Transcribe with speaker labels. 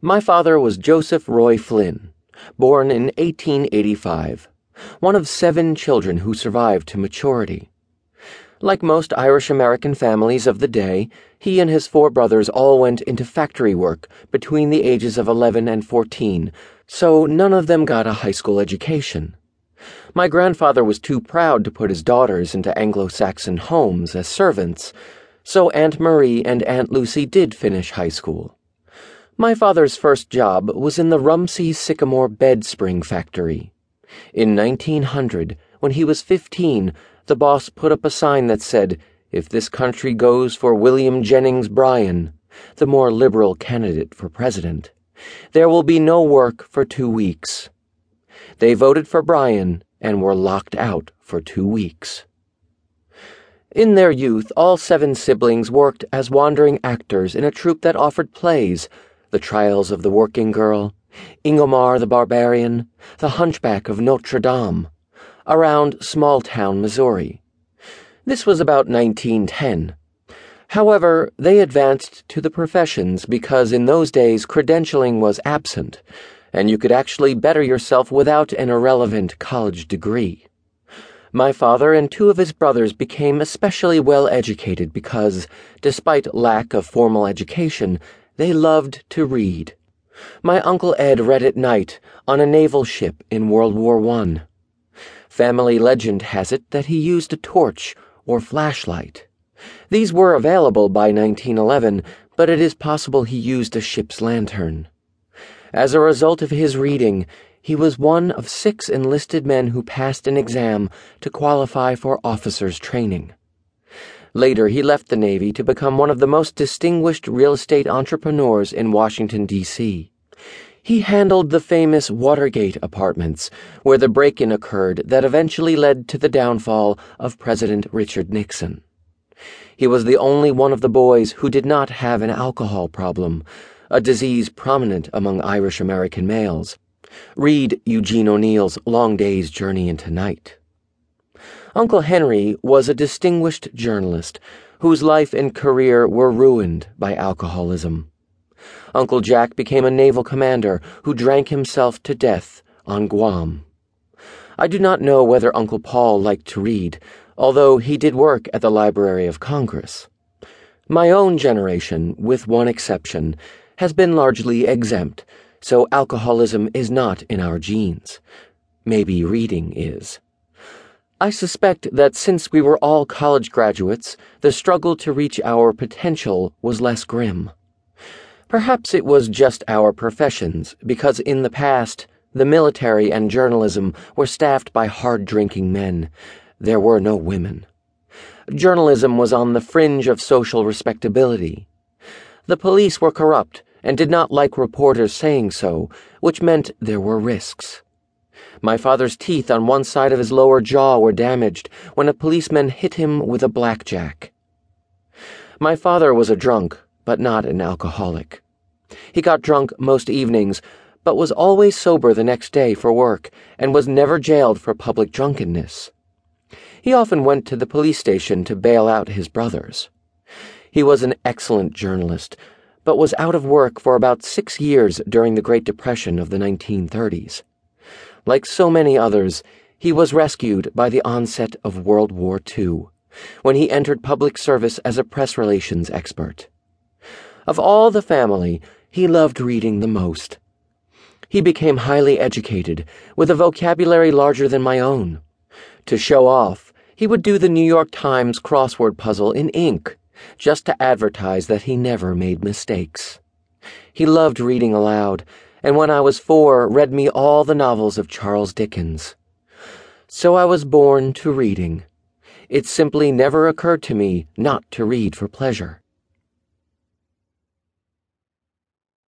Speaker 1: My father was Joseph Roy Flynn, born in 1885, one of seven children who survived to maturity. Like most Irish American families of the day, he and his four brothers all went into factory work between the ages of 11 and 14, so none of them got a high school education. My grandfather was too proud to put his daughters into Anglo Saxon homes as servants, so Aunt Marie and Aunt Lucy did finish high school. My father's first job was in the Rumsey Sycamore bed spring factory. In 1900, when he was 15, the boss put up a sign that said, If this country goes for William Jennings Bryan, the more liberal candidate for president, there will be no work for two weeks. They voted for Bryan and were locked out for two weeks. In their youth, all seven siblings worked as wandering actors in a troupe that offered plays the Trials of the Working Girl, Ingomar the Barbarian, The Hunchback of Notre Dame, around small town Missouri. This was about 1910. However, they advanced to the professions because in those days credentialing was absent, and you could actually better yourself without an irrelevant college degree. My father and two of his brothers became especially well educated because, despite lack of formal education, they loved to read. My Uncle Ed read at night on a naval ship in World War I. Family legend has it that he used a torch or flashlight. These were available by 1911, but it is possible he used a ship's lantern. As a result of his reading, he was one of six enlisted men who passed an exam to qualify for officers' training. Later, he left the Navy to become one of the most distinguished real estate entrepreneurs in Washington, D.C. He handled the famous Watergate apartments, where the break in occurred that eventually led to the downfall of President Richard Nixon. He was the only one of the boys who did not have an alcohol problem, a disease prominent among Irish American males. Read Eugene O'Neill's Long Day's Journey into Night. Uncle Henry was a distinguished journalist whose life and career were ruined by alcoholism. Uncle Jack became a naval commander who drank himself to death on Guam. I do not know whether Uncle Paul liked to read, although he did work at the Library of Congress. My own generation, with one exception, has been largely exempt, so alcoholism is not in our genes. Maybe reading is. I suspect that since we were all college graduates, the struggle to reach our potential was less grim. Perhaps it was just our professions, because in the past, the military and journalism were staffed by hard drinking men. There were no women. Journalism was on the fringe of social respectability. The police were corrupt and did not like reporters saying so, which meant there were risks. My father's teeth on one side of his lower jaw were damaged when a policeman hit him with a blackjack. My father was a drunk, but not an alcoholic. He got drunk most evenings, but was always sober the next day for work and was never jailed for public drunkenness. He often went to the police station to bail out his brothers. He was an excellent journalist, but was out of work for about six years during the Great Depression of the 1930s. Like so many others, he was rescued by the onset of World War II, when he entered public service as a press relations expert. Of all the family, he loved reading the most. He became highly educated, with a vocabulary larger than my own. To show off, he would do the New York Times crossword puzzle in ink, just to advertise that he never made mistakes. He loved reading aloud and when I was four, read me all the novels of Charles Dickens. So I was born to reading. It simply never occurred to me not to read for pleasure.